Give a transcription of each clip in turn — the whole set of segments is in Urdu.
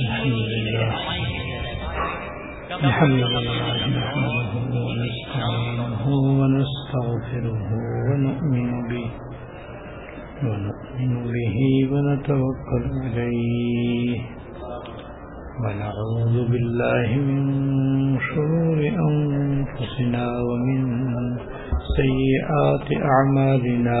الحمد لله الحمد لله نحمده ونستعينه ونستغفره ونؤمن به ونؤمن به ونتوكل عليه ونعوذ بالله من شرور أنفسنا ومن سيئات أعمالنا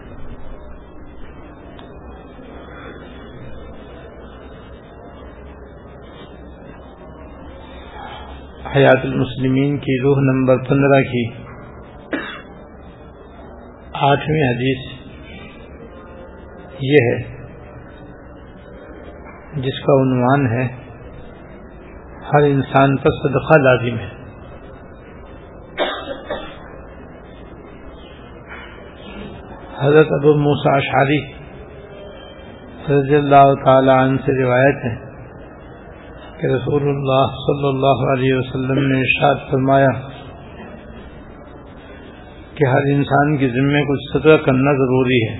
حیات المسلمین کی روح نمبر پندرہ کی آٹھویں حدیث یہ ہے، جس کا عنوان ہے، ہر انسان پر صدقہ لازم ہے۔ حضرت ابو موسا اشاری رضی اللہ تعالی عنہ سے روایت ہے۔ کہ رسول اللہ صلی اللہ علیہ وسلم نے ارشاد فرمایا کہ ہر انسان کی ذمے کچھ صدقہ کرنا ضروری ہے۔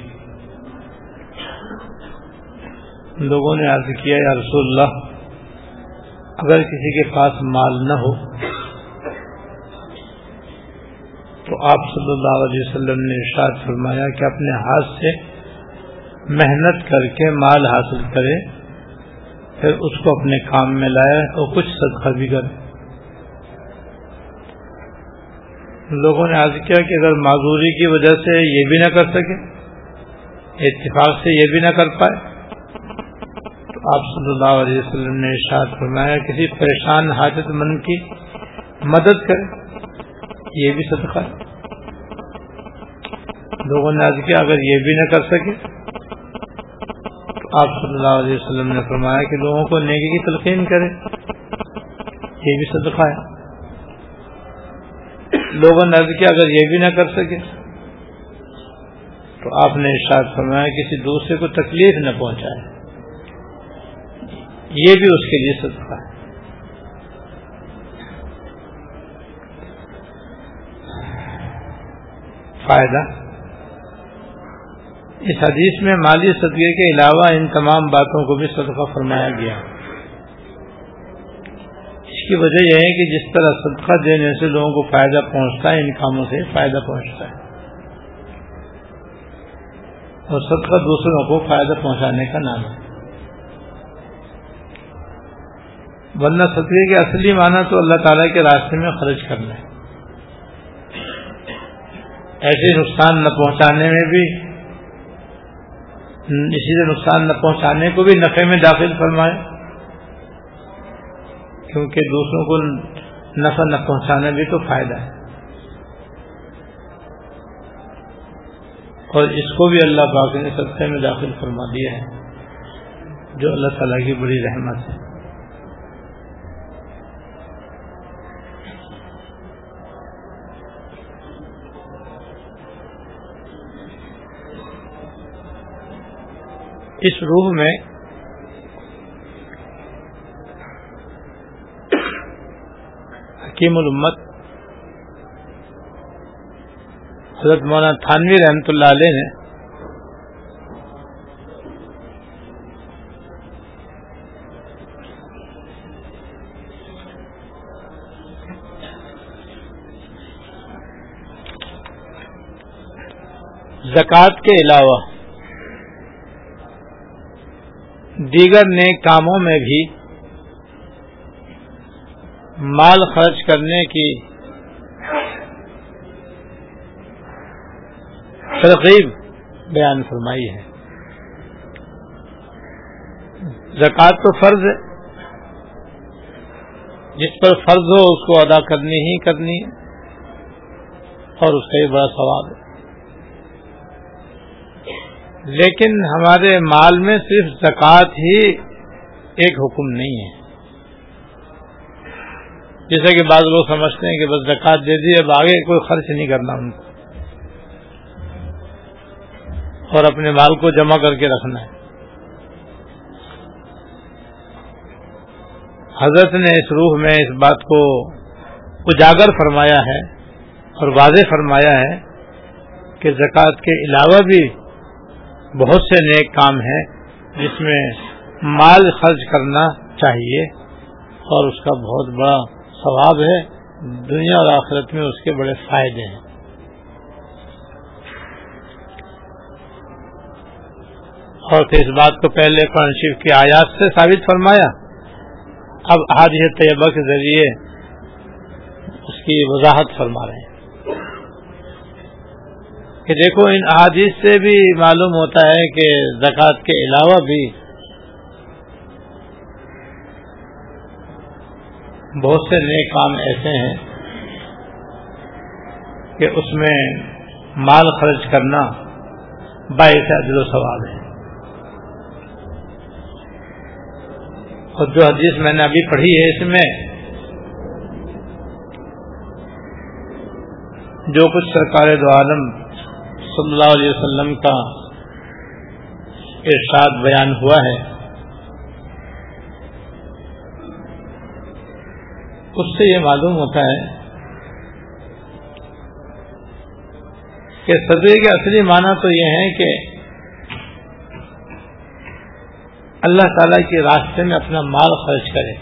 لوگوں نے عرض کیا، یا رسول اللہ، اگر کسی کے پاس مال نہ ہو تو آپ صلی اللہ علیہ وسلم نے ارشاد فرمایا کہ اپنے ہاتھ سے محنت کر کے مال حاصل کرے پھر اس کو اپنے کام میں لائے اور کچھ صدقہ بھی کرے لوگوں نے عرض کیا کہ اگر معذوری کی وجہ سے یہ بھی نہ کر سکے، اتفاق سے یہ بھی نہ کر پائے۔ تو آپ صلی اللہ علیہ وسلم نے ارشاد فرمایا، کسی پریشان، حاجت مند کی مدد کرے، یہ بھی صدقہ۔ ہے لوگوں نے عرض کیا، اگر یہ بھی نہ کر سکے آپ صلی اللہ علیہ وسلم نے فرمایا کہ لوگوں کو نیکی کی تلقین کرے یہ بھی صدقہ ہے۔ لوگوں نے عرض کیا، اگر یہ بھی نہ کر سکے، تو آپ نے ارشاد فرمایا کسی دوسرے کو تکلیف نہ پہنچائے۔ یہ بھی اس کے لیے صدقہ ہے۔ فائدہ؟ اس حدیث میں مالی صدقے کے علاوہ ان تمام باتوں کو بھی صدقہ فرمایا گیا۔ اس کی وجہ یہ ہے کہ جس طرح صدقہ دینے سے لوگوں کو فائدہ پہنچتا ہے، ان کاموں سے فائدہ پہنچتا ہے۔ اور صدقہ دوسروں کو فائدہ پہنچانے کا نام ہے۔ ورنہ صدقے کے اصلی معنی تو اللہ تعالیٰ کے راستے میں خرچ کرنا ہے۔ ایسے نقصان نہ پہنچانے میں بھی اسی سے نقصان نہ پہنچانے کو بھی نفے میں داخل فرمائے کیونکہ دوسروں کو نفع نہ پہنچانا بھی تو فائدہ ہے۔ اور اس کو بھی اللہ پاک نے صدقے میں داخل فرما دیا ہے، جو اللہ تعالیٰ کی بڑی رحمت ہے۔ اس روح میں حکیم الامت حضرت مولانا تھانوی رحمۃ اللہ علیہ نے زکوٰۃ کے علاوہ دیگر نیک کاموں میں بھی مال خرچ کرنے کی ترغیب بیان فرمائی ہے۔ زکوٰۃ تو فرض ہے۔ جس پر فرض ہو اس کو ادا کرنی ہی کرنی ہے اور اس کا یہ بڑا ثواب ہے۔ لیکن ہمارے مال میں صرف زکوٰۃ ہی ایک حکم نہیں ہے۔ جیسا کہ بعض لوگ سمجھتے ہیں کہ بس زکات دے دی اب آگے کوئی خرچ نہیں کرنا ان کو۔ اور اپنے مال کو جمع کر کے رکھنا ہے۔ حضرت نے اس روح میں اس بات کو اجاگر فرمایا ہے اور واضح فرمایا ہے کہ زکوٰۃ کے علاوہ بھی بہت سے نیک کام ہیں جس میں مال خرچ کرنا چاہیے اور اس کا بہت بڑا ثواب ہے۔ دنیا اور آخرت میں اس کے بڑے فائدے ہیں۔ اور پھر اس بات کو پہلے قرآن شریف کی آیات سے ثابت فرمایا۔ اب حادث طیبہ کے ذریعے اس کی وضاحت فرما رہے ہیں۔ کہ دیکھو، ان احادیث سے بھی معلوم ہوتا ہے کہ زکوٰۃ کے علاوہ بھی بہت سے نئے کام ایسے ہیں کہ اس میں مال خرچ کرنا باعث عدل و سوال ہے۔ اور جو حدیث میں نے ابھی پڑھی ہے، اس میں جو کچھ سرکار دو عالم صلی اللہ علیہ وسلم کا ارشاد بیان ہوا ہے۔ اس سے یہ معلوم ہوتا ہے کہ صدقے کے اصلی معنی تو یہ ہے کہ اللہ تعالی کے راستے میں اپنا مال خرچ کرے۔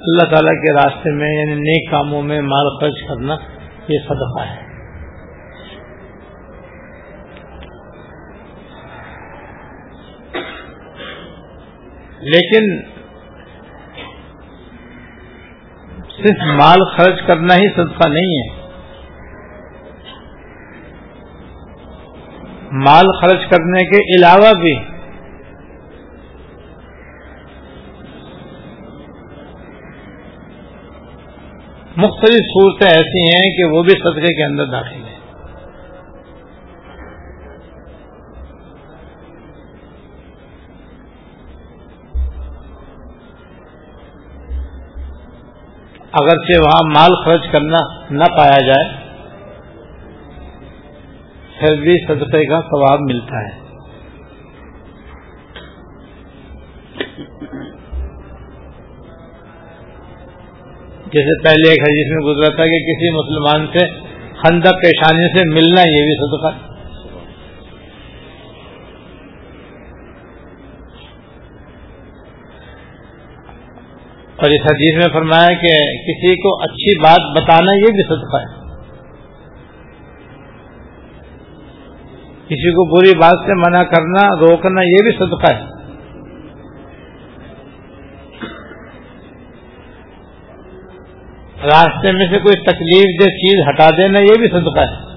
اللہ تعالی کے راستے میں یعنی نیک کاموں میں مال خرچ کرنا یہ صدقہ ہے۔ لیکن صرف مال خرچ کرنا ہی صدقہ نہیں ہے۔ مال خرچ کرنے کے علاوہ بھی مختلف صورتیں ایسی ہیں کہ وہ بھی صدقے کے اندر داخل ہیں۔ اگرچہ وہاں مال خرچ کرنا نہ پایا جائے، پھر بھی صدقے کا ثواب ملتا ہے۔ جیسے پہلے ایک حدیث میں گزرا تھا کہ کسی مسلمان سے خندہ پیشانی سے ملنا یہ بھی صدقہ اور اس حدیث میں فرمایا کہ کسی کو اچھی بات بتانا یہ بھی صدقہ ہے۔ کسی کو بری بات سے منع کرنا، روکنا یہ بھی صدقہ ہے۔ راستے میں سے کوئی تکلیف دہ چیز ہٹا دینا یہ بھی صدقہ ہے۔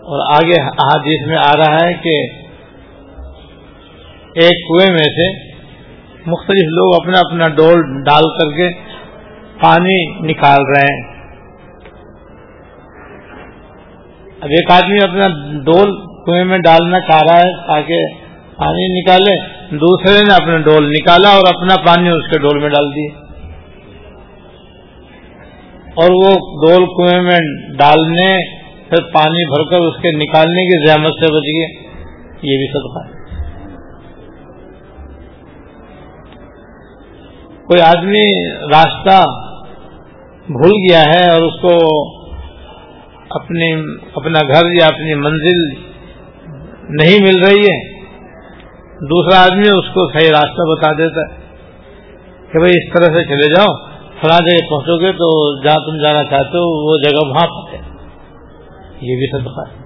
اور آگے احادیث میں آ رہا ہے کہ ایک کنویں میں سے مختلف لوگ اپنا اپنا ڈول ڈال کر کے پانی نکال رہے ہیں۔ اب ایک آدمی اپنا ڈول کنویں میں ڈالنا چاہ رہا ہے تاکہ پانی نکالے، دوسرے نے اپنا ڈول نکالا اور اپنا پانی اس کے ڈول میں ڈال دیا۔ اور وہ ڈول کنویں میں ڈالنے، پھر پانی بھر کر اس کے نکالنے کی زحمت سے بچ گئے یہ بھی سب ہے۔ کوئی آدمی راستہ بھول گیا ہے اور اس کو اپنی اپنا گھر یا اپنی منزل نہیں مل رہی ہے، دوسرا آدمی اس کو صحیح راستہ بتا دیتا ہے کہ بھائی اس طرح سے چلے جاؤ، فلاں جگہ پہنچو گے تو جہاں تم جانا چاہتے ہو، وہ جگہ وہاں پر ہے۔ یہ بھی صدقہ ہے۔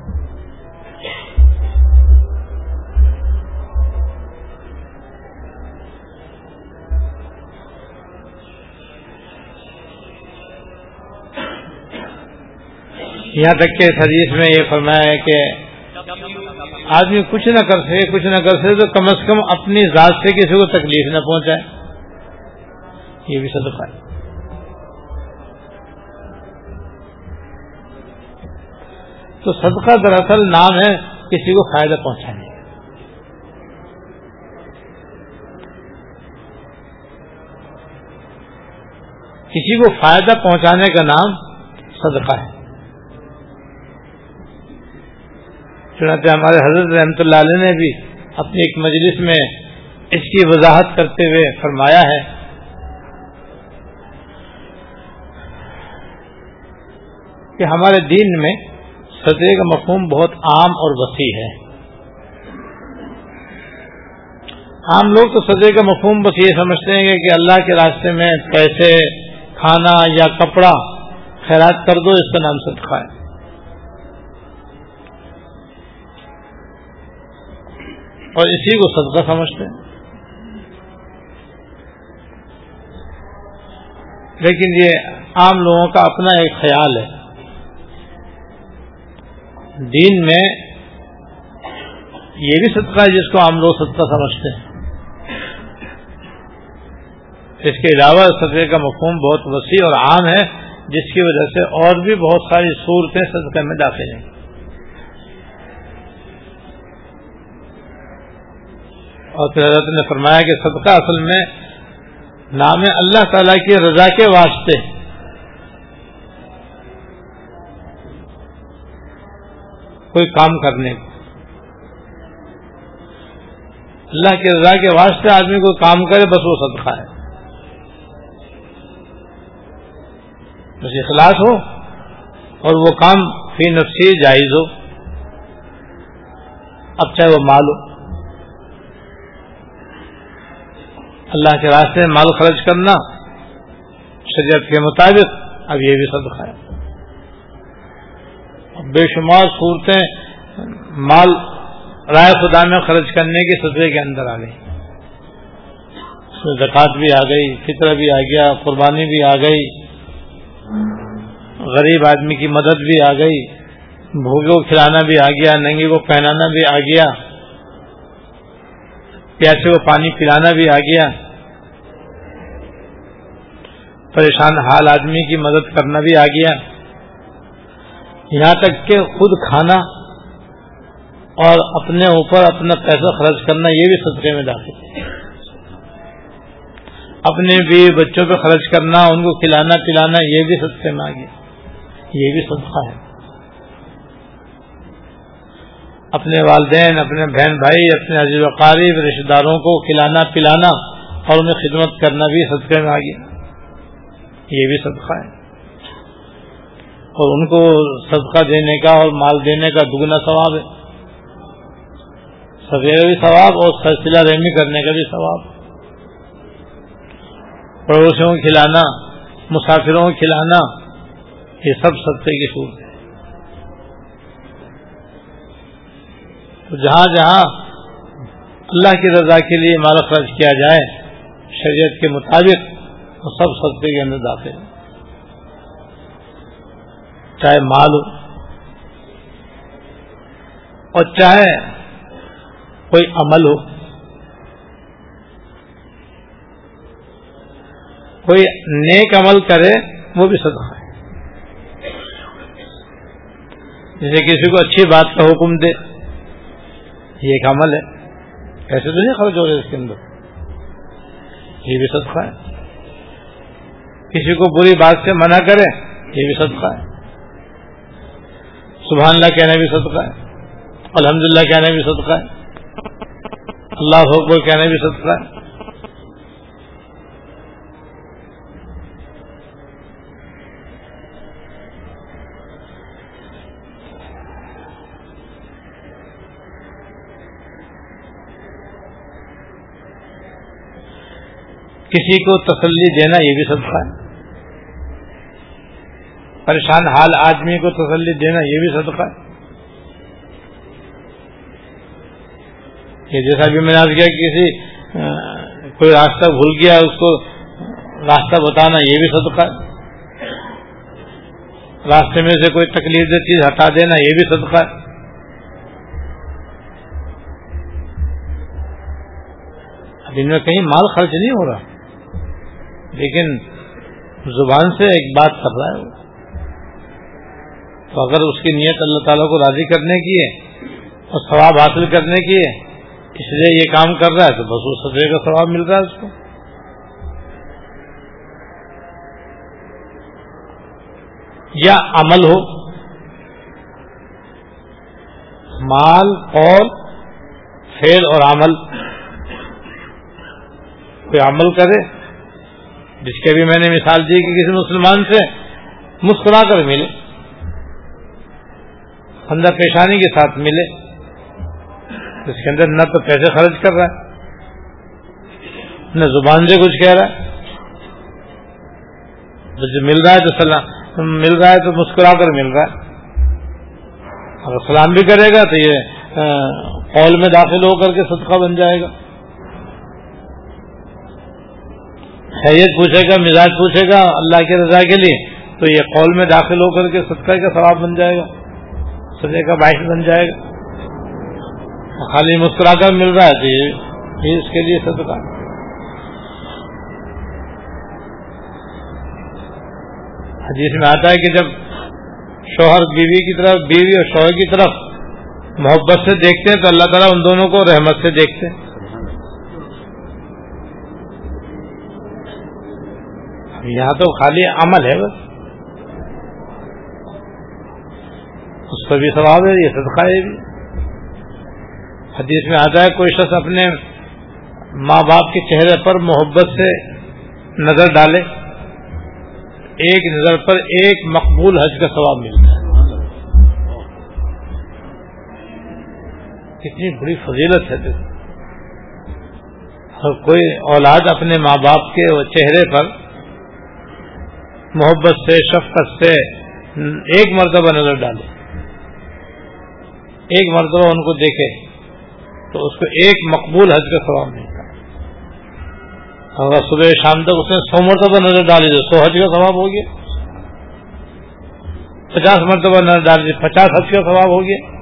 یہاں تک کہ حدیث میں یہ فرمایا ہے کہ آدمی کچھ نہ کر سکے، کچھ نہ کر سکے تو کم از کم اپنی ذات سے کسی کو تکلیف نہ پہنچائے۔ یہ بھی صدقہ ہے۔ تو صدقہ دراصل نام ہے کسی کو فائدہ پہنچانے کسی کو فائدہ پہنچانے کا نام صدقہ ہے۔ چنانچہ ہمارے حضرت رحمت اللہ علیہ نے بھی اپنی ایک مجلس میں اس کی وضاحت کرتے ہوئے فرمایا ہے۔ کہ ہمارے دین میں صدقے کا مفہوم بہت عام اور وسیع ہے۔ عام لوگ تو صدقے کا مفہوم بس یہ سمجھتے ہیں کہ اللہ کے راستے میں پیسے، کھانا یا کپڑا خیرات کر دو، اس کا نام صدقہ ہے۔ اور اسی کو صدقہ سمجھتے ہیں۔ لیکن یہ عام لوگوں کا اپنا ایک خیال ہے۔ دین میں یہ بھی صدقہ ہے جس کو عام لوگ صدقہ سمجھتے ہیں۔ اس کے علاوہ صدقے کا مفہوم بہت وسیع اور عام ہے، جس کی وجہ سے اور بھی بہت ساری صورتیں صدقے میں داخل ہیں۔ اور پھر حضرت نے فرمایا کہ صدقہ اصل میں نام اللہ تعالی کی رضا کے واسطے۔ کوئی کام کرنے اللہ کی رضا کے واسطے آدمی کوئی کام کرے بس وہ صدقہ ہے۔ بس اخلاص ہو اور وہ کام فی نفسی جائز ہو۔ اب چاہے وہ مال ہو۔ اللہ کے راستے میں مال خرچ کرنا شریعت کے مطابق اب یہ بھی صدقہ ہے۔ بے شمار صورتیں مال رائے خدا میں خرچ کرنے کی سطح کے اندر آ گئی اس میں زکوٰۃ بھی آ گئی فطر بھی آ گیا، قربانی بھی آ گئی، غریب آدمی کی مدد بھی آ گئی بھوگے کو کھلانا بھی آ گیا، ننگے کو پہنانا بھی آ گیا، پیاسے کو پانی پلانا بھی آ گیا۔ پریشان حال آدمی کی مدد کرنا بھی آ گیا۔ یہاں تک کہ خود کھانا اور اپنے اوپر اپنا پیسہ خرچ کرنا یہ بھی صدقے میں داخل ہے۔ اپنے بھی بچوں پہ خرچ کرنا، ان کو کھلانا پلانا یہ بھی صدقے میں آ گیا۔ یہ بھی صدقہ ہے۔ اپنے والدین، اپنے بہن بھائی، اپنے عزیز و قارب رشتے داروں کو کھلانا پلانا اور انہیں خدمت کرنا بھی صدقے میں آ گیا۔ یہ بھی صدقہ ہے۔ اور ان کو صدقہ دینے کا اور مال دینے کا دگنا ثواب ہے۔ سویرے بھی ثواب اور سلسلہ رحمی کرنے کا بھی ثواب۔ پڑوسیوں کو کھلانا، مسافروں کو کھلانا، یہ سب سستے کی صورت ہے۔ تو جہاں جہاں اللہ کی رضا کے لیے مال خرچ کیا جائے، شریعت کے مطابق وہ سب سستے کے اندر داخل چاہے مال ہو اور چاہے کوئی عمل ہو، کوئی نیک عمل کرے وہ بھی صدقہ ہے۔ جیسے کسی کو اچھی بات کا حکم دے، یہ ایک عمل ہے۔ ایسے تو نہیں خرچ ہو رہے اس کے اندر۔ یہ بھی صدقہ ہے۔ کسی کو بری بات سے منع کرے، یہ بھی صدقہ ہے۔ سبحان اللہ کہنا بھی صدقہ ہے۔ الحمد للہ کہنا بھی صدقہ ہے۔ اللہ حکبر کہنا بھی صدقہ ہے۔ کسی کو تسلی دینا یہ بھی صدقہ ہے۔ پریشان حال آدمی کو تسلی دینا یہ بھی صدقہ ہے۔ کہ جیسا بھی میں نے کیا کسی کوئی راستہ بھول گیا، اس کو راستہ بتانا یہ بھی صدقہ ہے۔ راستے میں سے کوئی تکلیف دہ چیز ہٹا دینا یہ بھی صدقہ ہے۔ اب ان میں کہیں مال خرچ نہیں ہو رہا۔ لیکن زبان سے ایک بات کر رہا ہے۔ تو اگر اس کی نیت اللہ تعالیٰ کو راضی کرنے کی ہے اور ثواب حاصل کرنے کی ہے، اس لیے یہ کام کر رہا ہے، تو بس اس سطح کا ثواب مل رہا ہے اس کو۔ یا عمل ہو، مال اور فیل اور عمل۔ کوئی عمل کرے، جس کے بھی میں نے مثال دی کہ کسی مسلمان سے مسکرا کر ملے۔ اندر پیشانی کے ساتھ ملے۔ اس کے اندر نہ تو پیسے خرچ کر رہا ہے، نہ زبان سے کچھ کہہ رہا ہے۔ جو مل رہا ہے تو سلام، مل رہا ہے تو مسکرا کر مل رہا ہے۔ اگر سلام بھی کرے گا تو یہ قول میں داخل ہو کر کے صدقہ بن جائے گا۔ خیریت پوچھے گا، مزاج پوچھے گا، اللہ کی رضا کے لیے تو یہ قول میں داخل ہو کر کے صدقہ کا ثواب بن جائے گا۔ سجے کا باعث بن جائے گا۔ خالی مسکرا کر مل رہا ہے یہ اس کے لیے صدقہ۔ حدیث میں آتا ہے کہ جب شوہر بیوی کی طرف، بیوی اور شوہر کی طرف محبت سے دیکھتے ہیں تو اللہ تعالیٰ ان دونوں کو رحمت سے دیکھتے ہیں۔ یہاں تو خالی عمل ہے بس۔ اس پر بھی ثواب ہے، یہ صدقہ ہے بھی۔ حدیث میں آتا ہے، کوئی شخص اپنے ماں باپ کے چہرے پر محبت سے نظر ڈالے، ایک نظر پر ایک مقبول حج کا ثواب ملتا ہے۔ کتنی بڑی فضیلت ہے۔ اور کوئی اولاد اپنے ماں باپ کے چہرے پر محبت سے، شفقت سے، ایک مرتبہ نظر ڈالے۔ ایک مرتبہ ان کو دیکھے تو اس کو ایک مقبول حج کا ثواب ملتا اگر صبح شام تک اس نے سو مرتبہ نظر ڈالی تو سو حج کا ثواب ہو گیا۔ پچاس مرتبہ نظر ڈالی پچاس حج کا ثواب ہو گیا۔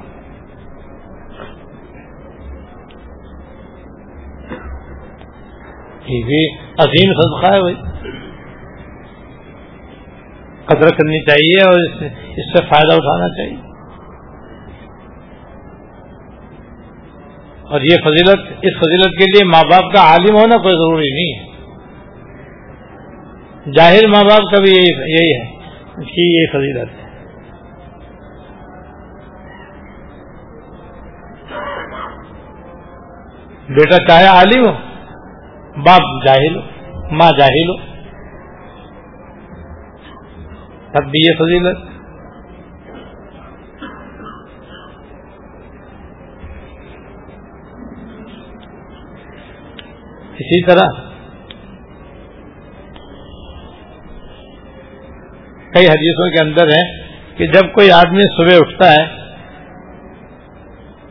یہ بھی عظیم صدقہ ہے بھائی۔ قدر کرنی چاہیے اور اس سے فائدہ اٹھانا چاہیے۔ اور یہ فضیلت، اس فضیلت کے لیے ماں باپ کا عالم ہونا کوئی ضروری نہیں ہے۔ جاہر ماں باپ کا بھی یہی یہی ہے کہ یہ فضیلت ہے۔ بیٹا چاہے عالم ہو، باپ جاہل ہو، ماں جاہل ہو، تب بھی یہ فضیلت۔ اسی طرح کئی حدیثوں کے اندر ہے کہ جب کوئی آدمی صبح اٹھتا ہے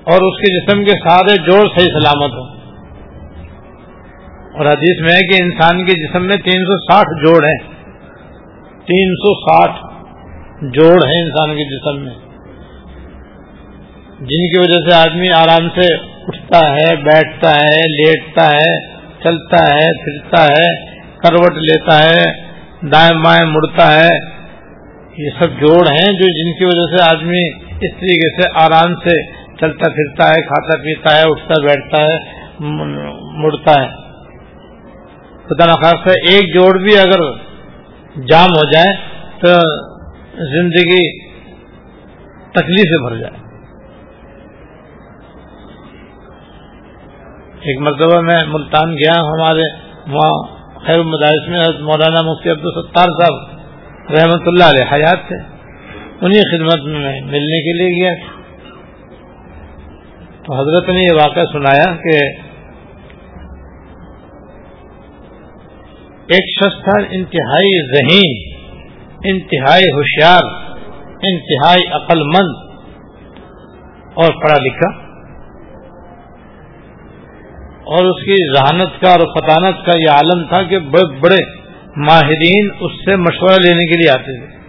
اور اس کے جسم کے سارے جوڑ صحیح سلامت ہوں، اور حدیث میں ہے کہ انسان کے جسم میں تین سو ساٹھ جوڑ ہیں، تین سو ساٹھ جوڑ ہیں انسان کے جسم میں، جن کی وجہ سے آدمی آرام سے اٹھتا ہے، بیٹھتا ہے، لیٹتا ہے چلتا ہے، پھرتا ہے، کروٹ لیتا ہے، دائیں بائیں مڑتا ہے۔ یہ سب جوڑ ہیں جو جن کی وجہ سے آدمی اس طریقے سے آرام سے چلتا پھرتا ہے، کھاتا پیتا ہے، اٹھتا، بیٹھتا ہے مڑتا ہے۔ خدا نخواستہ ایک جوڑ بھی اگر جام ہو جائے تو زندگی تکلیف سے بھر جائے۔ ایک مرتبہ میں ملتان گیا ہمارے وہاں خیر مدارس میں مولانا مفتی عبدالستار صاحب رحمۃ اللہ علیہ حیات تھے۔ انہیں خدمت میں ملنے کے لیے گیا۔ تو حضرت نے یہ واقعہ سنایا کہ ایک شخص تھا، انتہائی ذہین، انتہائی ہوشیار، انتہائی عقل مند اور پڑھا لکھا۔ اور اس کی ذہانت کا اور فطانت کا یہ عالم تھا کہ بڑے بڑے ماہرین اس سے مشورہ لینے کے لیے آتے تھے۔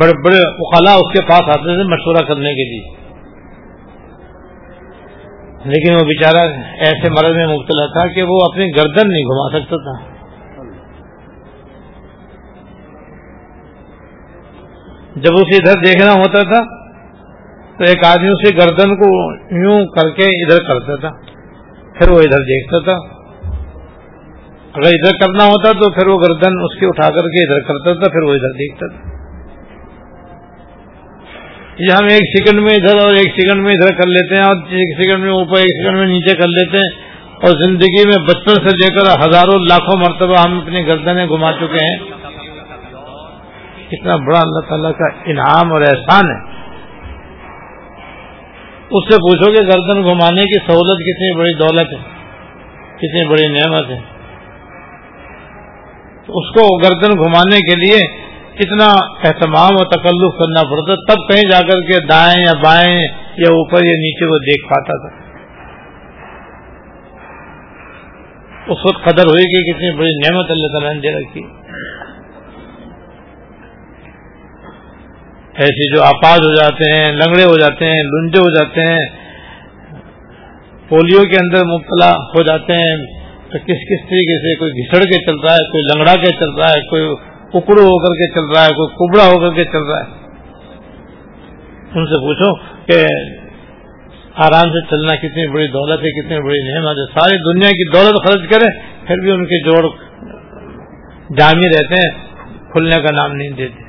بڑے بڑے اخلا اس کے پاس آتے تھے مشورہ کرنے کے لیے۔ لیکن وہ بیچارہ ایسے مرض میں مبتلا تھا کہ وہ اپنی گردن نہیں گھما سکتا تھا۔ جب اسے ادھر دیکھنا ہوتا تھا تو ایک آدمی اسے گردن کو یوں کر کے ادھر کرتا تھا، پھر وہ ادھر دیکھتا تھا۔ اگر ادھر کرنا ہوتا تو پھر وہ گردن اس کی اٹھا کر کے ادھر کرتا تھا، پھر وہ ادھر دیکھتا تھا۔ یہ ہم ایک سیکنڈ میں ادھر اور ایک سیکنڈ میں ادھر کر لیتے ہیں اور ایک سیکنڈ میں اوپر، ایک سیکنڈ میں نیچے کر لیتے ہیں۔ اور زندگی میں بچپن سے لے کر ہزاروں لاکھوں مرتبہ ہم اپنی گردنیں گھما چکے ہیں۔ کتنا بڑا اللہ تعالیٰ کا انعام اور احسان ہے۔ اس سے پوچھو کہ گردن گھمانے کی سہولت کتنی بڑی دولت ہے، کتنی بڑی نعمت ہے۔ اس کو گردن گھمانے کے لیے اتنا اہتمام اور تکلف کرنا پڑتا، تب کہیں جا کر کے دائیں یا بائیں یا اوپر یا نیچے وہ دیکھ پاتا تھا۔ اس وقت قدر ہوئی کہ کتنی بڑی نعمت اللہ تعالیٰ نے دے رکھی۔ ایسے جو آپاز ہو جاتے ہیں، لنگڑے ہو جاتے ہیں، لنجے ہو جاتے ہیں، پولیو کے اندر مبتلا ہو جاتے ہیں، تو کس کس طریقے سے کوئی گھسڑ کے چل رہا ہے، کوئی لنگڑا کے چل رہا ہے، کوئی اکڑو ہو کر کے چل رہا ہے، کوئی کبڑا ہو کر کے چل رہا ہے۔ ان سے پوچھو کہ آرام سے چلنا کتنی بڑی دولت ہے، کتنی بڑی نعمت ہے۔ ساری دنیا کی دولت خرچ کرے، پھر بھی ان کے جوڑ جامی رہتے ہیں، کھلنے کا نام نہیں دیتے۔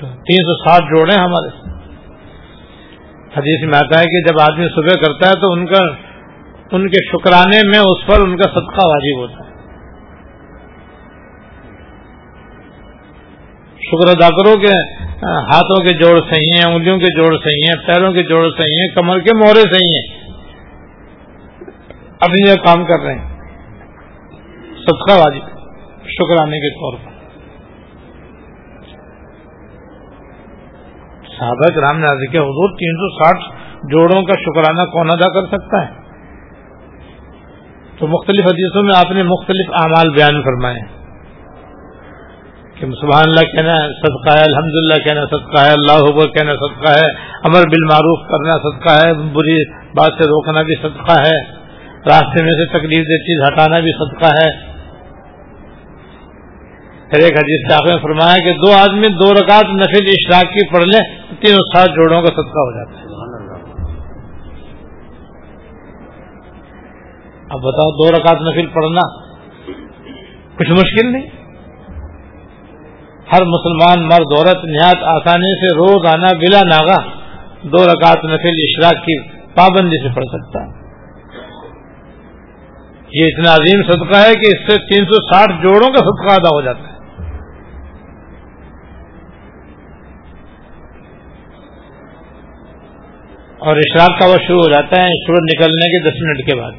تو تین سو ساٹھ جوڑے ہمارے۔ حدیث میں آتا ہے کہ جب آدمی صبح کرتا ہے تو ان کا ان کے شکرانے میں اس پر ان کا صدقہ واجب ہوتا ہے۔ شکر ادا کرو کہ ہاتھوں کے جوڑ صحیح ہیں، انگلیوں کے جوڑ صحیح ہیں، پیروں کے جوڑ صحیح ہیں، کمر کے مورے صحیح ہیں۔ اپنی جگہ کام کر رہے ہیں۔ صدقہ واجب، شکرانے کے طور پر۔ صحابہ کرام نے کے حضور تین سو ساٹھ جوڑوں کا شکرانہ کون ادا کر سکتا ہے؟ تو مختلف حدیثوں میں آپ نے مختلف اعمال بیان فرمائے کہ سبحان اللہ کہنا صدقہ ہے الحمد للہ کہنا صدقہ ہے، اللہ حبر کہنا صدقہ ہے، امر بالمعروف کرنا صدقہ ہے، بری بات سے روکنا بھی صدقہ ہے، راستے میں سے تکلیف دہ چیز ہٹانا بھی صدقہ ہے۔ پھر ایک حدیث میں فرمایا کہ دو آدمی دو رکعت نفل اشراق کی پڑھ لیں تین سات جوڑوں کا صدقہ ہو جاتا ہے۔ اب بتاؤ دو رکعت نفل پڑھنا کچھ مشکل نہیں۔ ہر مسلمان مرد عورت نہایت آسانی سے روز آنا بلا ناگا دو رکعت نفل اشراق کی پابندی سے پڑھ سکتا ہے۔ یہ اتنا عظیم صدقہ ہے کہ اس سے تین سو ساٹھ جوڑوں کا صدقہ ادا ہو جاتا ہے۔ اور اشراق کا وقت شروع ہو جاتا ہے، سورج نکلنے کے دس منٹ کے بعد۔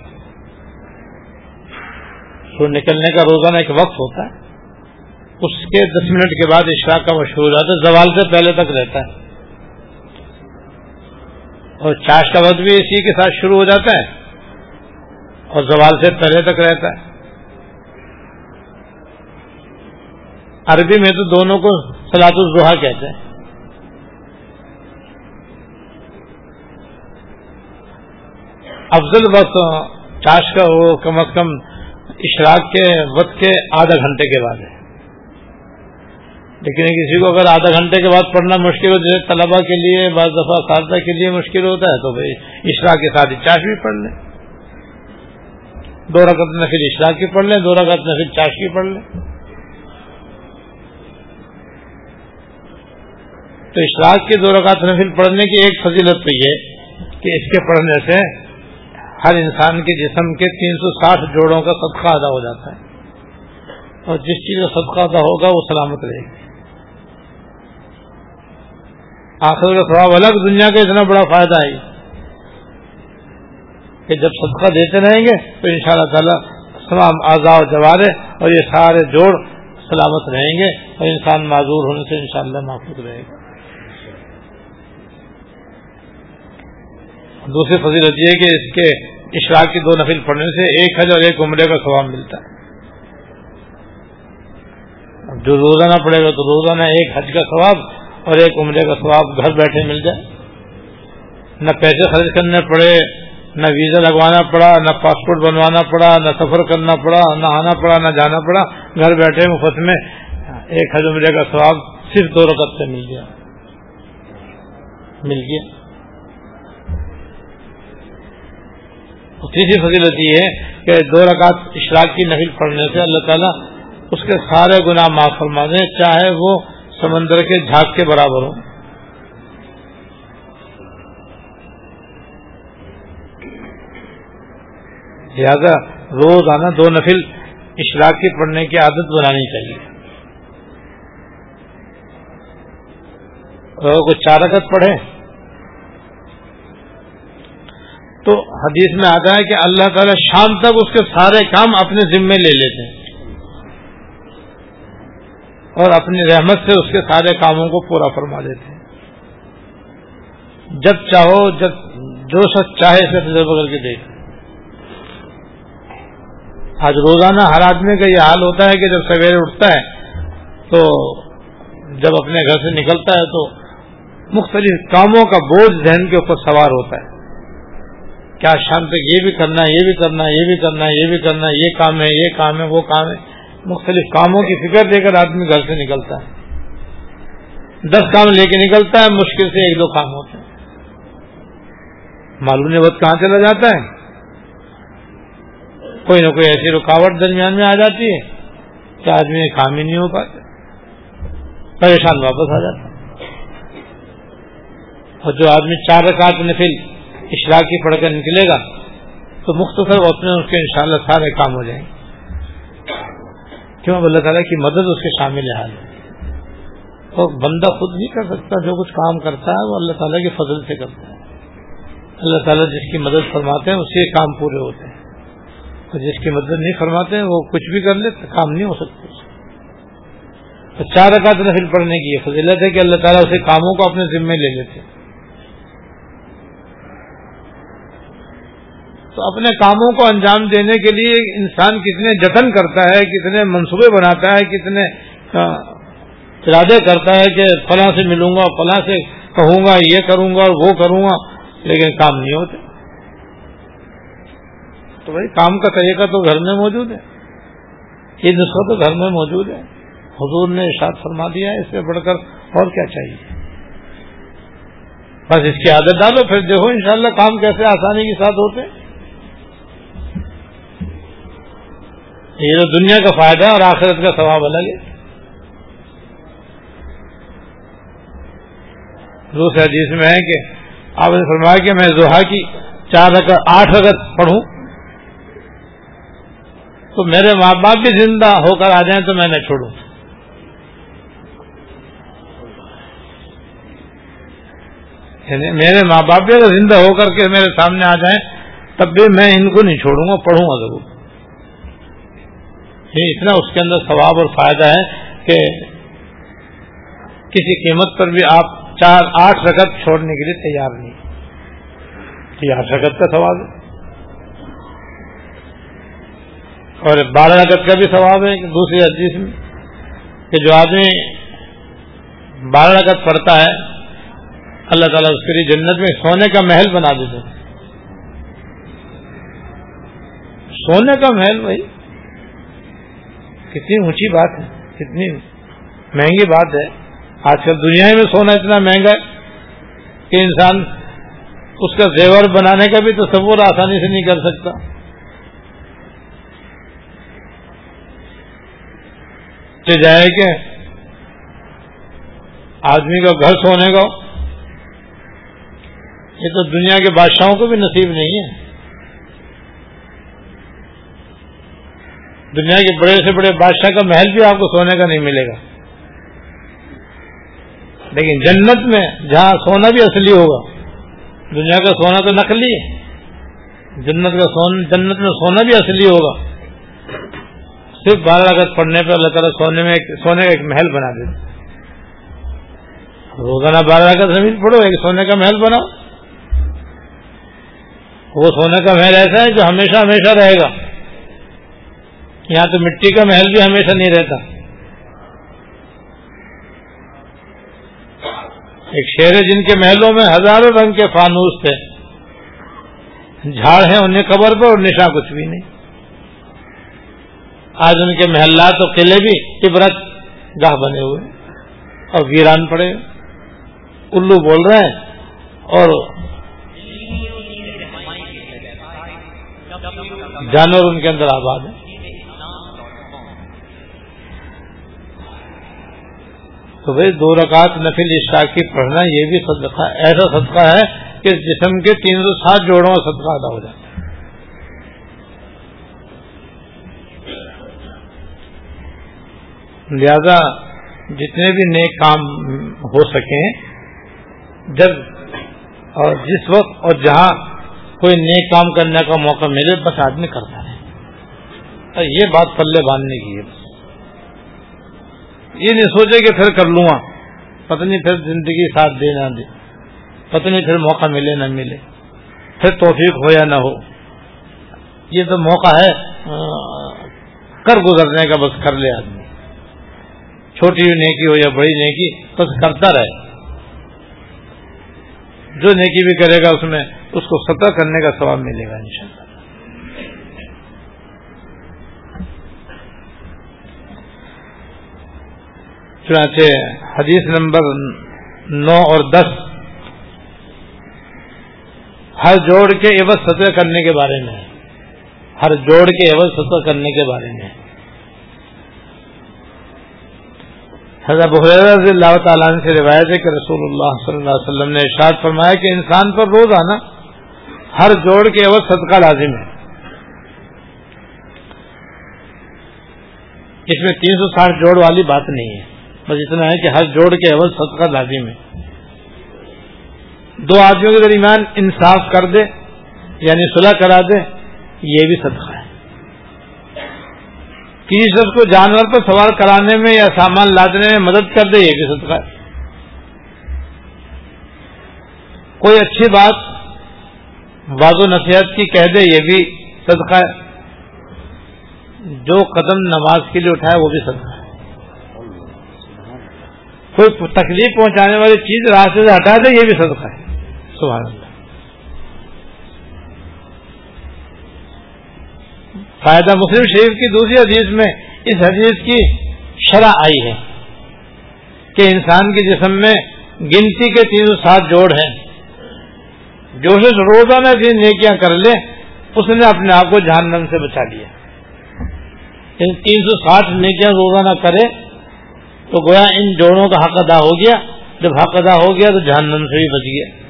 سورج نکلنے کا روزانہ ایک وقت ہوتا ہے۔ اس کے دس منٹ کے بعد اشراق کا مشہور ہے، زوال سے پہلے تک رہتا ہے۔ اور چاش کا وقت بھی اسی کے ساتھ شروع ہو جاتا ہے اور زوال سے پہلے تک رہتا ہے۔ عربی میں تو دونوں کو سلاط الزحا کہتے ہیں۔ افضل وقت چاش کا وہ کم از کم اشراق کے وقت کے آدھا گھنٹے کے بعد ہے۔ لیکن کسی کو اگر آدھا گھنٹے کے بعد پڑھنا مشکل ہو، جیسے طلبا کے لیے، بعض دفعہ اساتذہ کے لیے مشکل ہوتا ہے، تو بھائی اشرا کے ساتھ چاش بھی پڑھ لیں۔ دو رقط میں پھر اشرا کی پڑھ لیں، دو رقط میں پھر چاش کی پڑھ لیں۔ تو اشراق کی دو رکعت نفل پڑھنے کی ایک فضیلت تو یہ کہ اس کے پڑھنے سے ہر انسان کے جسم کے تین سو ساٹھ جوڑوں کا صدقہ ادا ہو جاتا ہے۔ اور جس چیز کا صدقہ ادا ہوگا وہ سلامت رہے گی۔ آخر کا تھوڑا الگ، دنیا کا اتنا بڑا فائدہ ہے۔ کہ جب صدقہ دیتے رہیں گے تو ان شاء اللہ تعالیٰ تمام آزا و جوارے اور یہ سارے جوڑ سلامت رہیں گے اور انسان معذور ہونے سے انشاءاللہ محفوظ رہے گا۔ دوسری فضیلت یہ کہ اس کے اشراق کی دو نفل پڑھنے سے ایک حج اور ایک عمرے کا ثواب ملتا ہے۔ جو روزانہ پڑے گا تو روزانہ ایک حج کا ثواب اور ایک عمرے کا ثواب گھر بیٹھے مل جائے۔ نہ پیسے خرچ کرنے پڑے، نہ ویزا لگوانا پڑا، نہ پاسپورٹ بنوانا پڑا، نہ سفر کرنا پڑا، نہ آنا پڑا، نہ جانا پڑا، گھر بیٹھے مفت میں ایک حج عمرے کا ثواب صرف دو رقط سے مل گیا۔ مل گیا۔ تیسری فضیلت یہ ہے کہ دو رکعت اشراق کی نفل پڑھنے سے اللہ تعالیٰ اس کے سارے گناہ معاف فرما دیں چاہے وہ سمندر کے جھاگ کے برابر ہوں لہذا روز آنا دو نفل اشراق کی پڑھنے کی عادت بنانی چاہیے۔ کوئی چارکت پڑھے تو حدیث میں آتا ہے کہ اللہ تعالی شام تک اس کے سارے کام اپنے ذمے لے لیتے ہیں اور اپنی رحمت سے اس کے سارے کاموں کو پورا فرما دیتے ہیں۔ جب چاہو، جب جو شخص چاہے اسے تجربہ کر کے دیکھ آج روزانہ ہر آدمی کا یہ حال ہوتا ہے کہ جب سویرے اٹھتا ہے تو جب اپنے گھر سے نکلتا ہے تو مختلف کاموں کا بوجھ ذہن کے اوپر سوار ہوتا ہے۔ کیا شام تک یہ بھی کرنا ہے، یہ بھی کرنا ہے، یہ بھی کرنا ہے، یہ بھی کرنا ہے، یہ کام ہے، یہ کام ہے، وہ کام ہے۔ مختلف کاموں کی فکر دے کر آدمی گھر سے نکلتا ہے۔ دس کام لے کے نکلتا ہے، مشکل سے ایک دو کام ہوتے ہیں۔ معلوم وقت کہاں چلا جاتا ہے۔ کوئی نہ کوئی ایسی رکاوٹ درمیان میں آ جاتی ہے کہ آدمی کام ہی نہیں ہو پاتے پریشان واپس آ جاتا اور جو آدمی چار رکعت نفل اشراقی پڑھ کر نکلے گا تو مختصر وقت میں اس کے انشاءاللہ سارے کام ہو جائیں گے۔ کیوں؟ اللہ تعالیٰ کی مدد اس کے شامل حال۔ ہے تو بندہ خود نہیں کر سکتا، جو کچھ کام کرتا ہے وہ اللہ تعالیٰ کے فضل سے کرتا ہے۔ اللہ تعالیٰ جس کی مدد فرماتے ہیں اس کے کام پورے ہوتے ہیں۔ اور جس کی مدد نہیں فرماتے ہیں، وہ کچھ بھی کر لے تو کام نہیں ہو سکتا تو چار رکعت نفل پڑھنے کی یہ فضیلت ہے کہ اللہ تعالیٰ اسے کاموں کو اپنے ذمے لے لیتے ہیں۔ تو اپنے کاموں کو انجام دینے کے لیے انسان کتنے جتن کرتا ہے، کتنے منصوبے بناتا ہے، کتنے ارادے کرتا ہے کہ فلاں سے ملوں گا، فلاں سے کہوں گا، یہ کروں گا اور وہ کروں گا، لیکن کام نہیں ہوتے۔ تو بھائی، کام کا طریقہ تو گھر میں موجود ہے۔ یہ نسخہ تو گھر میں موجود ہے۔ حضور نے ارشاد فرما دیا ہے اس سے بڑھ کر اور کیا چاہیے؟ بس اس کی عادت ڈالو، پھر دیکھو انشاءاللہ کام کیسے آسانی کے ساتھ ہوتے ہیں۔ یہ تو دنیا کا فائدہ ہے اور آخرت کا ثواب الگ ہے۔ دوسرے حدیث میں ہے کہ آپ نے فرمایا کہ میں زحا کی چار اگر آٹھ اگر پڑھوں۔ تو میرے ماں باپ بھی زندہ ہو کر آ جائیں تو میں نہ چھوڑوں۔ یعنی میرے ماں باپ بھی اگر زندہ ہو کر کے میرے سامنے آ جائیں، تب بھی میں ان کو نہیں چھوڑوں گا پڑھوں گا ضرور یہ اتنا اس کے اندر ثواب اور فائدہ ہے کہ کسی قیمت پر بھی آپ چار آٹھ رکعت چھوڑنے کے لیے تیار نہیں یہ آٹھ رکعت کا ثواب ہے۔ اور بارہ رکعت کا بھی ثواب ہے دوسری حدیث میں کہ جو آدمی بارہ رکعت پڑھتا ہے، اللہ تعالیٰ اس کے لیے جنت میں سونے کا محل بنا دیتے سونے کا محل بھائی کتنی اونچی بات ہے، کتنی مہنگی بات ہے۔ آج کل دنیا میں سونا اتنا مہنگا ہے کہ انسان اس کا زیور بنانے کا بھی تصور آسانی سے نہیں کر سکتا۔ جائے کہ آدمی کا گھر سونے کا یہ تو دنیا کے بادشاہوں کو بھی نصیب نہیں ہے۔ دنیا کے بڑے سے بڑے بادشاہ کا محل بھی آپ کو سونے کا نہیں ملے گا۔ لیکن جنت میں جہاں سونا بھی اصلی ہوگا، دنیا کا سونا تو نقلی ہے۔ جنت کا سون، جنت میں سونا بھی اصلی ہوگا۔ صرف بارہ اگست پڑھنے پہ اللہ تعالیٰ سونے میں سونے کا ایک محل بنا دے روزانہ بارہ اگست زمین پڑھو، ایک سونے کا محل بناؤ۔ وہ سونے کا محل ایسا ہے جو ہمیشہ ہمیشہ رہے گا۔ یہاں تو مٹی کا محل بھی ہمیشہ نہیں رہتا۔ ایک شہر ہے جن کے محلوں میں ہزاروں رنگ کے فانوس تھے۔ جھاڑ ہیں انہیں قبر پہ اور نشاں کچھ بھی نہیں۔ آج ان کے محلات اور قلعے بھی عبرت گاہ بنے ہوئے اور ویران پڑے الو بول رہے ہیں اور جانور ان کے اندر آباد ہیں۔ تو بھائی دو رکعت نفل کی پڑھنا یہ بھی صدقہ، ایسا صدقہ ہے کہ جسم کے تین سو سات جوڑوں کا صدقہ ادا ہو جاتا ہے لہذا جتنے بھی نیک کام ہو سکیں، جب اور جس وقت اور جہاں کوئی نیک کام کرنے کا موقع ملے، بس آدمی کرتا ہے یہ بات پلے باندھنے کی ہے۔ یہ نہیں سوچے کہ پھر کر لوں گا پتہ نہیں پھر زندگی ساتھ دے نہ دے۔ پتہ نہیں پھر موقع ملے نہ ملے۔ پھر توفیق ہو یا نہ ہو۔ یہ تو موقع ہے۔ کر گزرنے کا بس کر لے آدمی۔ چھوٹی نیکی ہو یا بڑی نیکی، بس کرتا رہے۔ جو نیکی بھی کرے گا اس میں، اس کو سطح کرنے کا ثواب ملے گا انشاءاللہ۔ چنانچہ حدیث نمبر نو اور دس۔ ہر جوڑ کے عوض سطح کرنے کے بارے میں۔ ہر جوڑ کے عوض سطح کرنے کے بارے میں۔ حضرت رضی اللہ تعالیٰ سے روایت ہے کہ رسول اللہ صلی اللہ علیہ وسلم نے ارشاد فرمایا کہ انسان پر روز آنا ہر جوڑ کے عوض صدقہ لازم ہے۔ اس میں تین سو ساٹھ جوڑ والی بات نہیں ہے۔ بس اتنا ہے کہ ہر جوڑ کے اول صدقہ لازم ہے۔ دو آدمیوں کے درمیان انصاف کر دے یعنی صلح کرا دے، یہ بھی صدقہ ہے۔ کسی شخص کو جانور پر سوار کرانے میں یا سامان لادنے میں مدد کر دے، یہ بھی صدقہ ہے۔ کوئی اچھی بات واض و نصیحت کی کہہ دے، یہ بھی صدقہ ہے۔ جو قدم نماز کے لیے اٹھائے، وہ بھی صدقہ ہے۔ کوئی تکلیف پہنچانے والی چیز راستے سے ہٹا دے، یہ بھی صدقہ ہے۔ سبحان اللہ۔ فائدہ مسلم شریف کی دوسری حدیث میں اس حدیث کی شرح آئی ہے کہ انسان کے جسم میں گنتی کے تین سو سات جوڑ ہیں۔ جو شخص روزانہ دن نیکیاں کر لے، اس نے اپنے آپ کو جہنم سے بچا لیا۔ یعنی تین سو ساٹھ نیکیاں روزانہ کرے تو گویا ان جوڑوں کا حق ادا ہو گیا۔ جب حق ادا ہو گیا تو جہنم سے بھی بچ گیا۔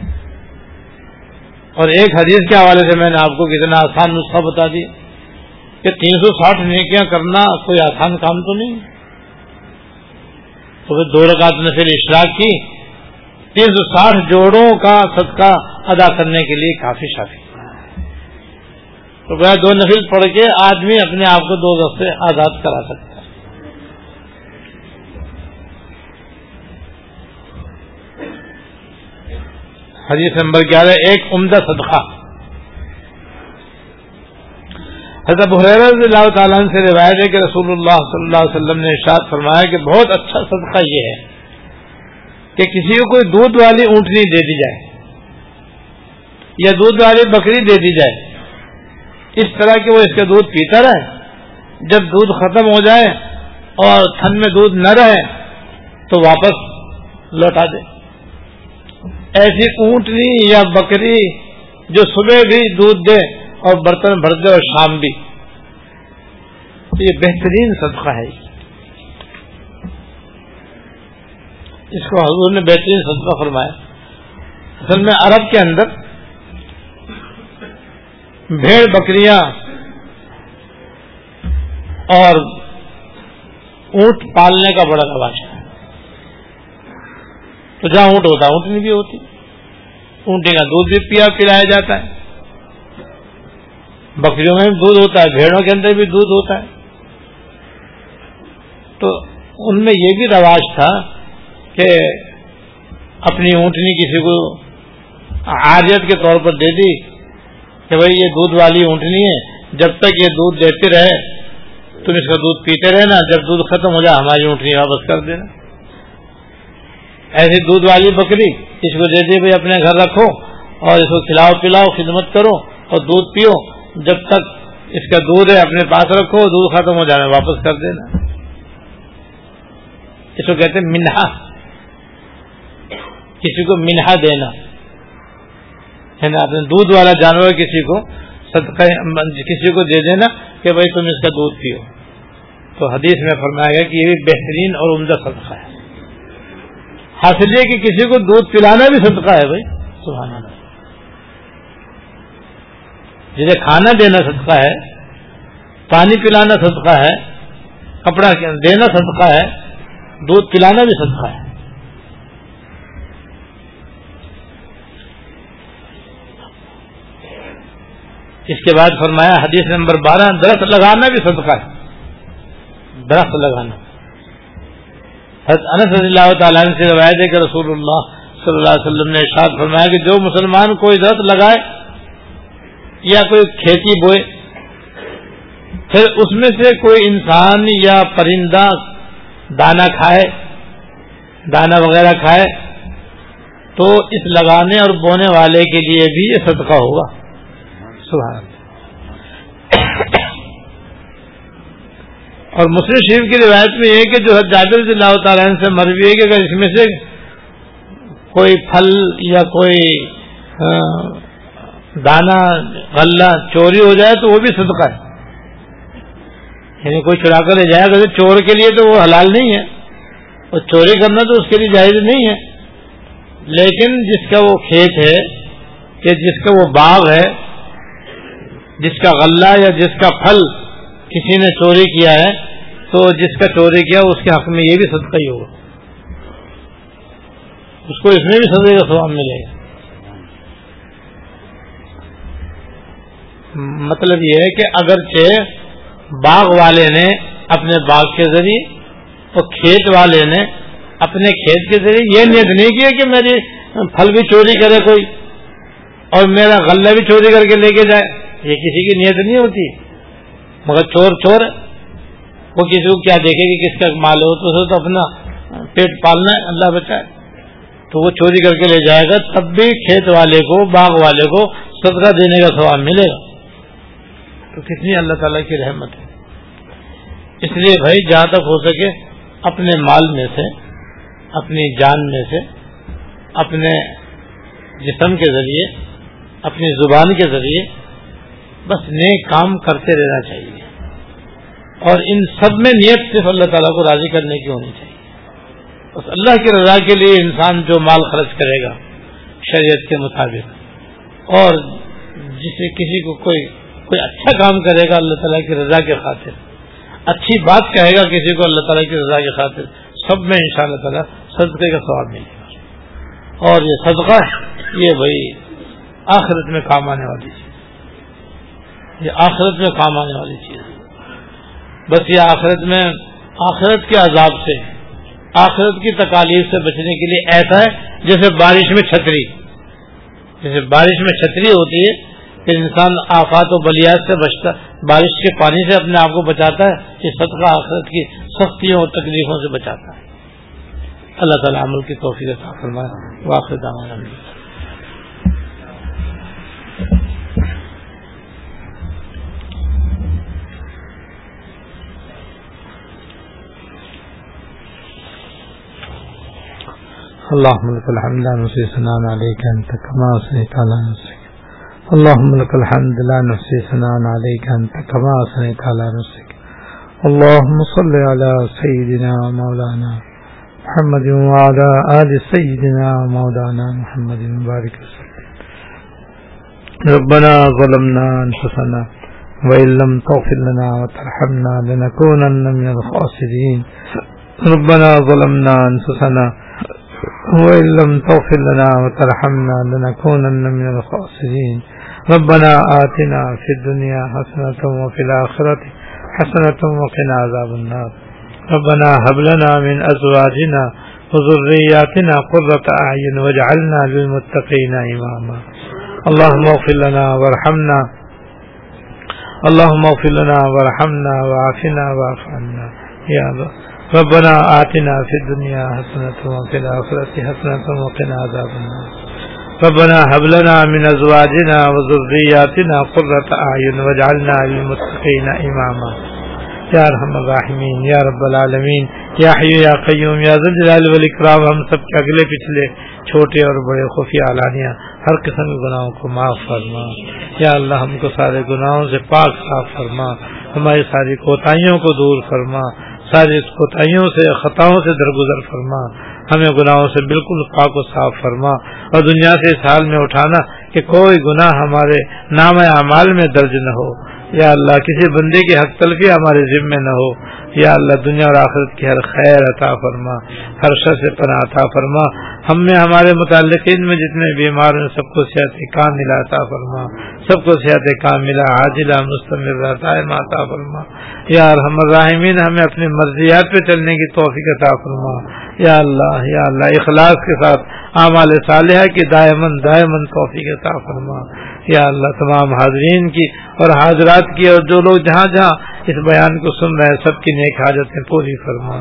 اور ایک حدیث کے حوالے سے میں نے آپ کو کتنا آسان نسخہ بتا دیا کہ تین سو ساٹھ نیکیاں کرنا کوئی آسان کام تو نہیں۔ تو پھر دو رکعت نے پھر اشراق کی۔ تین سو ساٹھ جوڑوں کا صدقہ ادا کرنے کے لیے کافی شافی۔ تو گویا دو نفل پڑھ کے آدمی اپنے آپ کو دو دستے آزاد کرا سکتا حدیث نمبر گیارہ، ایک عمدہ صدقہ۔ حضرت رضی اللہ تعالیٰ سے روایت ہے کہ رسول اللہ صلی اللہ علیہ وسلم نے ارشاد فرمایا کہ بہت اچھا صدقہ یہ ہے کہ کسی کو کوئی دودھ والی اونٹنی دے دی جائے یا دودھ والی بکری دے دی جائے۔ اس طرح کہ وہ اس کا دودھ پیتا رہے، جب دودھ ختم ہو جائے اور تھن میں دودھ نہ رہے تو واپس لوٹا دے۔ ایسی اونٹنی یا بکری جو صبح بھی دودھ دے اور برتن بھر دے اور شام بھی۔ یہ بہترین صدقہ ہے۔ اس کو حضور نے بہترین صدقہ فرمایا۔ اصل میں عرب کے اندر بھیڑ بکریاں اور اونٹ پالنے کا بڑا رواج۔ ہے تو جہاں اونٹ ہوتا اونٹنی بھی ہوتی۔ اونٹی کا دودھ بھی پیا، پلایا جاتا ہے۔ بکریوں میں بھی دودھ ہوتا ہے، بھیڑوں کے اندر بھی دودھ ہوتا ہے۔ تو ان میں یہ بھی رواج تھا کہ اپنی اونٹنی کسی کو آریت کے طور پر دے دی کہ بھائی یہ دودھ والی اونٹنی ہے۔ جب تک یہ دودھ دیتے رہے، تم اس کا دودھ پیتے رہنا، جب دودھ ختم ہو جائے، ہماری اونٹنی واپس کر دینا۔ ایسی دودھ والی بکری اس کو دے دی بھائی اپنے گھر رکھو اور اس کو کھلاؤ پلاؤ، خدمت کرو اور دودھ پیو۔ جب تک اس کا دودھ ہے، اپنے پاس رکھو، دودھ ختم ہو جانا، واپس کر دینا۔ اس کو کہتے ہیں منہا۔ کسی کو منہا دینا۔ یعنی ہے نا اپنے دودھ والا جانور کسی کو صدقہ، کسی کو دے دینا کہ بھائی تم اس کا دودھ پیو۔ تو حدیث میں فرمایا گیا کہ یہ بھی بہترین اور عمدہ صدقہ ہے۔ حاصل یہ کہ کسی کو دودھ پلانا بھی صدقہ ہے بھائی۔ سبحان اللہ۔ جسے کھانا دینا صدقہ ہے پانی پلانا صدقہ ہے کپڑا دینا صدقہ ہے دودھ پلانا بھی صدقہ ہے۔ اس کے بعد فرمایا حدیث نمبر بارہ درخت لگانا بھی صدقہ ہے۔ درخت لگانا۔ انس رضی اللہ تعالیٰ سے روایت ہے کہ رسول اللہ صلی اللہ علیہ وسلم نے ارشاد فرمایا کہ جو مسلمان کوئی درخت لگائے یا کوئی کھیتی بوئے، پھر اس میں سے کوئی انسان یا پرندہ دانا کھائے دانا وغیرہ کھائے، تو اس لگانے اور بونے والے کے لیے بھی یہ صدقہ ہوگا۔ سبحان اور مسلم شریف کی روایت میں یہ کہ جو جابر رضی اللہ تعالیٰ سے مروی ہے کہ اگر اس میں سے کوئی پھل یا کوئی دانا، غلہ، چوری ہو جائے تو وہ بھی صدقہ ہے۔ یعنی کوئی چرا کر لے جائے، اگر چور کے لیے تو وہ حلال نہیں ہے۔ اور چوری کرنا تو اس کے لیے جائز نہیں ہے۔ لیکن جس کا وہ کھیت ہے کہ جس کا وہ باغ ہے، جس کا غلہ یا جس کا پھل کسی نے چوری کیا ہے تو جس کا چوری کیا اس کے حق میں یہ بھی صدقہ ہی ہوگا۔ اس کو اس میں بھی سزے کا سواب ملے گا۔ مطلب یہ ہے کہ اگرچہ باغ والے نے اپنے باغ کے ذریعے اور کھیت والے نے اپنے کھیت کے ذریعے یہ نیت نہیں کیا کہ میری پھل بھی چوری کرے کوئی اور میرا غلہ بھی چوری کر کے لے کے جائے۔ یہ کسی کی نیت نہیں ہوتی۔ مگر چور چور وہ کسی کو کیا دیکھے کہ کس کا مال ہو تو تو اپنا پیٹ پالنا ہے، اللہ بچائے تو وہ چوری کر کے لے جائے گا، تب بھی کھیت والے کو، باغ والے کو صدقہ دینے کا سواب ملے گا۔ تو کتنی اللہ تعالیٰ کی رحمت ہے۔ اس لیے بھائی، جہاں تک ہو سکے، اپنے مال میں سے، اپنی جان میں سے، اپنے جسم کے ذریعے، اپنی زبان کے ذریعے، بس نیک کام کرتے رہنا چاہیے۔ اور ان سب میں نیت صرف اللہ تعالیٰ کو راضی کرنے کی ہونی چاہیے۔ بس اللہ کی رضا کے لیے انسان جو مال خرچ کرے گا، شریعت کے مطابق، اور جسے کسی کو کوئی کوئی اچھا کام کرے گا، اللہ تعالیٰ کی رضا کے خاطر۔ اچھی بات کہے گا کسی کو، اللہ تعالیٰ کی رضا کے خاطر۔ سب میں ان شاء اللہ تعالیٰ صدقے کا سواب ملے گا۔ اور یہ صدقہ، یہ بھائی آخرت میں کام آنے والی چیز۔ یہ آخرت میں کام آنے والی چیز۔ ہے بس یہ آخرت میں آخرت کے عذاب سے، آخرت کی تکالیف سے بچنے کے لیے ایسا ہے جیسے بارش میں چھتری۔ جیسے بارش میں چھتری ہوتی ہے کہ انسان آفات و بلیات سے بچتا، بارش کے پانی سے اپنے آپ کو بچاتا ہے، یہ صدقہ آخرت کی سختیوں اور تکلیفوں سے بچاتا ہے۔ اللہ تعالیٰ عمل کی توفیق فرمائے۔ واقع اللهم لك الحمد لا نحصي ثناء عليك انت كما اثنيت على نفسك. اللهم لك الحمد لا نحصي ثناء عليك انت كما اثنيت على نفسك. اللهم صل على سيدنا مولانا محمد وعلى ال سيدنا مولانا محمد مبارك وسلم. ربنا ظلمنا انفسنا وان لم تغفر لنا وترحمنا لنكونن من الخاسرين. ربنا ظلمنا انفسنا وإن لم تغفر لنا وترحمنا لنكونن من الخاسرين. ربنا آتنا في الدنيا حسنة وفي الآخرة حسنة وقنا عذاب النار. ربنا هب لنا من أزواجنا وذرياتنا قرة أعين واجعلنا للمتقين إماما. اللهم اغفر لنا وارحمنا. اللهم اغفر لنا وارحمنا وعافنا واعف عنا. يا الله ربنا آتنا في الدنيا حسنة وفي الآخرة حسنة وقنا عذاب النار. ربنا هب لنا من أزواجنا وذرياتنا قرة أعين واجعلنا للمتقين إماما یا رحم الراحمین، یا رب العالمین، یا حی یا قیوم، یا ذل جلال والاکرام، ہم سب کے اگلے پچھلے چھوٹے اور بڑے خفیہ علانیہ ہر قسم کے گناہوں کو معاف فرما. یا اللہ ہم کو سارے گناہوں سے پاک صاف فرما، ہماری ساری کوتاہیوں کو دور فرما ساری کوتاہیوں سے، خطاؤں سے درگزر فرما۔ ہمیں گناہوں سے بالکل پاک و صاف فرما۔ اور دنیا سے اس حال میں اٹھانا کہ کوئی گناہ ہمارے نام اعمال میں درج نہ ہو۔ یا اللہ، کسی بندے کی حق تلفی ہمارے ذمے نہ ہو۔ یا اللہ دنیا اور آخرت کی ہر خیر عطا فرما، ہر شخص سے پناہ عطا فرما۔ ہم میں، ہمارے متعلقین میں جتنے بیمار ہیں، سب کو صحت کام ملا عطا فرما۔ سب کو صحت کام ملا حاجلہ مستمر رہتا ہے فرما۔ یا ہم الراحمین، ہمیں اپنی مرضیات پہ چلنے کی توفیق عطا فرما۔ یا اللہ یا اللہ، اخلاص کے ساتھ اعمال صالحہ کی دائمن دائمن توفیق عطا فرما۔ یا اللہ، تمام حاضرین کی اور حاضرات کی اور جو لوگ جہاں جہاں اس بیان کو سن رہے ہیں، سب کی نیک حاجتیں پوری فرما۔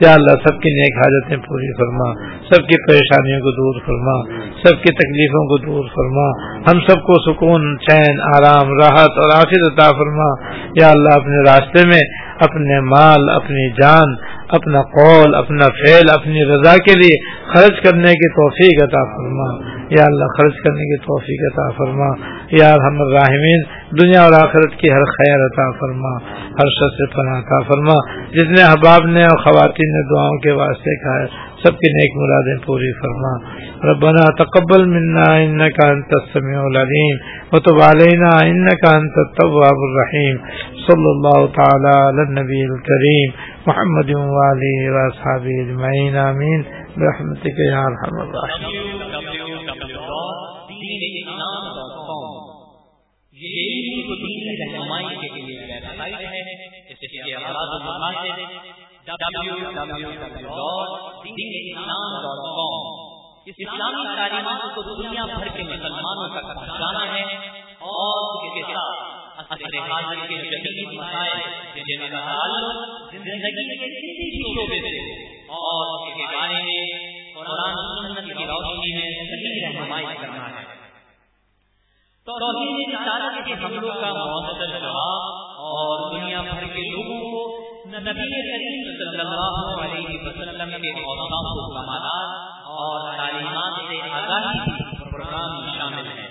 یا اللہ، سب کی نیک حاجتیں پوری فرما۔ سب کی پریشانیوں کو دور فرما۔ سب کی تکلیفوں کو دور فرما۔ ہم سب کو سکون، چین، آرام، راحت اور آخر عطا فرما۔ یا اللہ، اپنے راستے میں اپنے مال، اپنی جان، اپنا قول، اپنا فعل، اپنی رضا کے لیے خرچ کرنے کی توفیق عطا فرما۔ یا اللہ خرچ کرنے کی توفیق عطا فرما۔ یا ہم راہمین دنیا اور آخرت کی ہر خیر عطا فرما، ہر شخص سے پناہ عطا فرما۔ جتنے احباب نے اور خواتین نے دعاؤں کے واسطے کہا ہے، سب کی نیک مرادیں پوری فرما۔ ربنا تقبل منا انك انت السميع العليم وتب علينا انك انت التواب الرحيم صلى الله تعالى على النبي الكريم محمد وعلى اله واصحابه اجمعين امين برحمتك يا ارحم الراحمين اس اسلامی تعلیمات کو دنیا بھر کے مسلمانوں تک پہنچانا ہے اور اس کے ساتھ اثر حاضر کے جدید مسائل جن کا تعلق زندگی کے کسی بھی شعبے سے اور اس کے بارے میں قرآن سنت کی روشنی میں صحیح رہنمائی کرنا ہے توحید رسالت کے حملوں کا مؤثر جواب اور دنیا بھر کے لوگوں کو نبی کریم صلی اللہ علیہ وسلم کے اوصاف و کمالات اور تعلیمات سے آگاہی پروگرام میں شامل ہے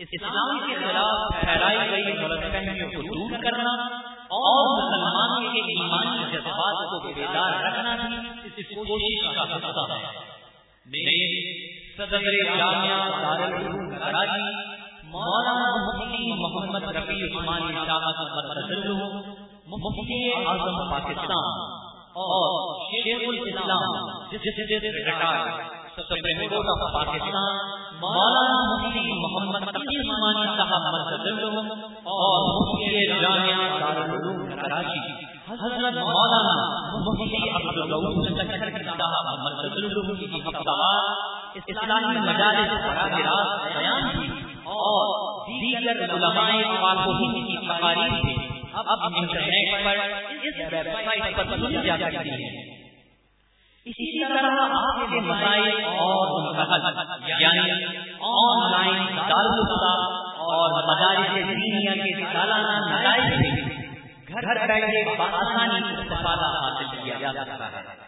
اسلام کے خلاف پھیلائی گئی غلط فہمیوں کو دور کرنا اور مسلمانوں کے ایمانی جذبات کو بیدار رکھنا بھی اس کوشش کا حصہ ہے۔ صدر جامعہ دارالعلوم کراچی مولانا مفتی محمد رفیع عثمانی مفتی اعظم پاکستان اور شیخ الاسلام سپریم کورٹ پاکستان، مولانا مفتی محمد تقی عثمانی صاحب مرکز اور مفتی جامعہ دارالعلوم کراچی حضرت مولانا مفتی عبد الرؤوف صاحب مرکز کی ہفتہ اسلامی مجالس براہ راست بیان کی اور دیگر علماء پاک ہند کی تقاریر سے۔ اب انٹرنیٹ پر اس ویب سائٹ پر سنی جا سکتی ہے اسی طرح آپ کے مسائل اور یعنی آن لائن دارالفتا اور مدارس دینیا کے سالانہ نتائج سے گھر بیٹھے بآسانی استفادہ حاصل کیا جا سکتا ہے۔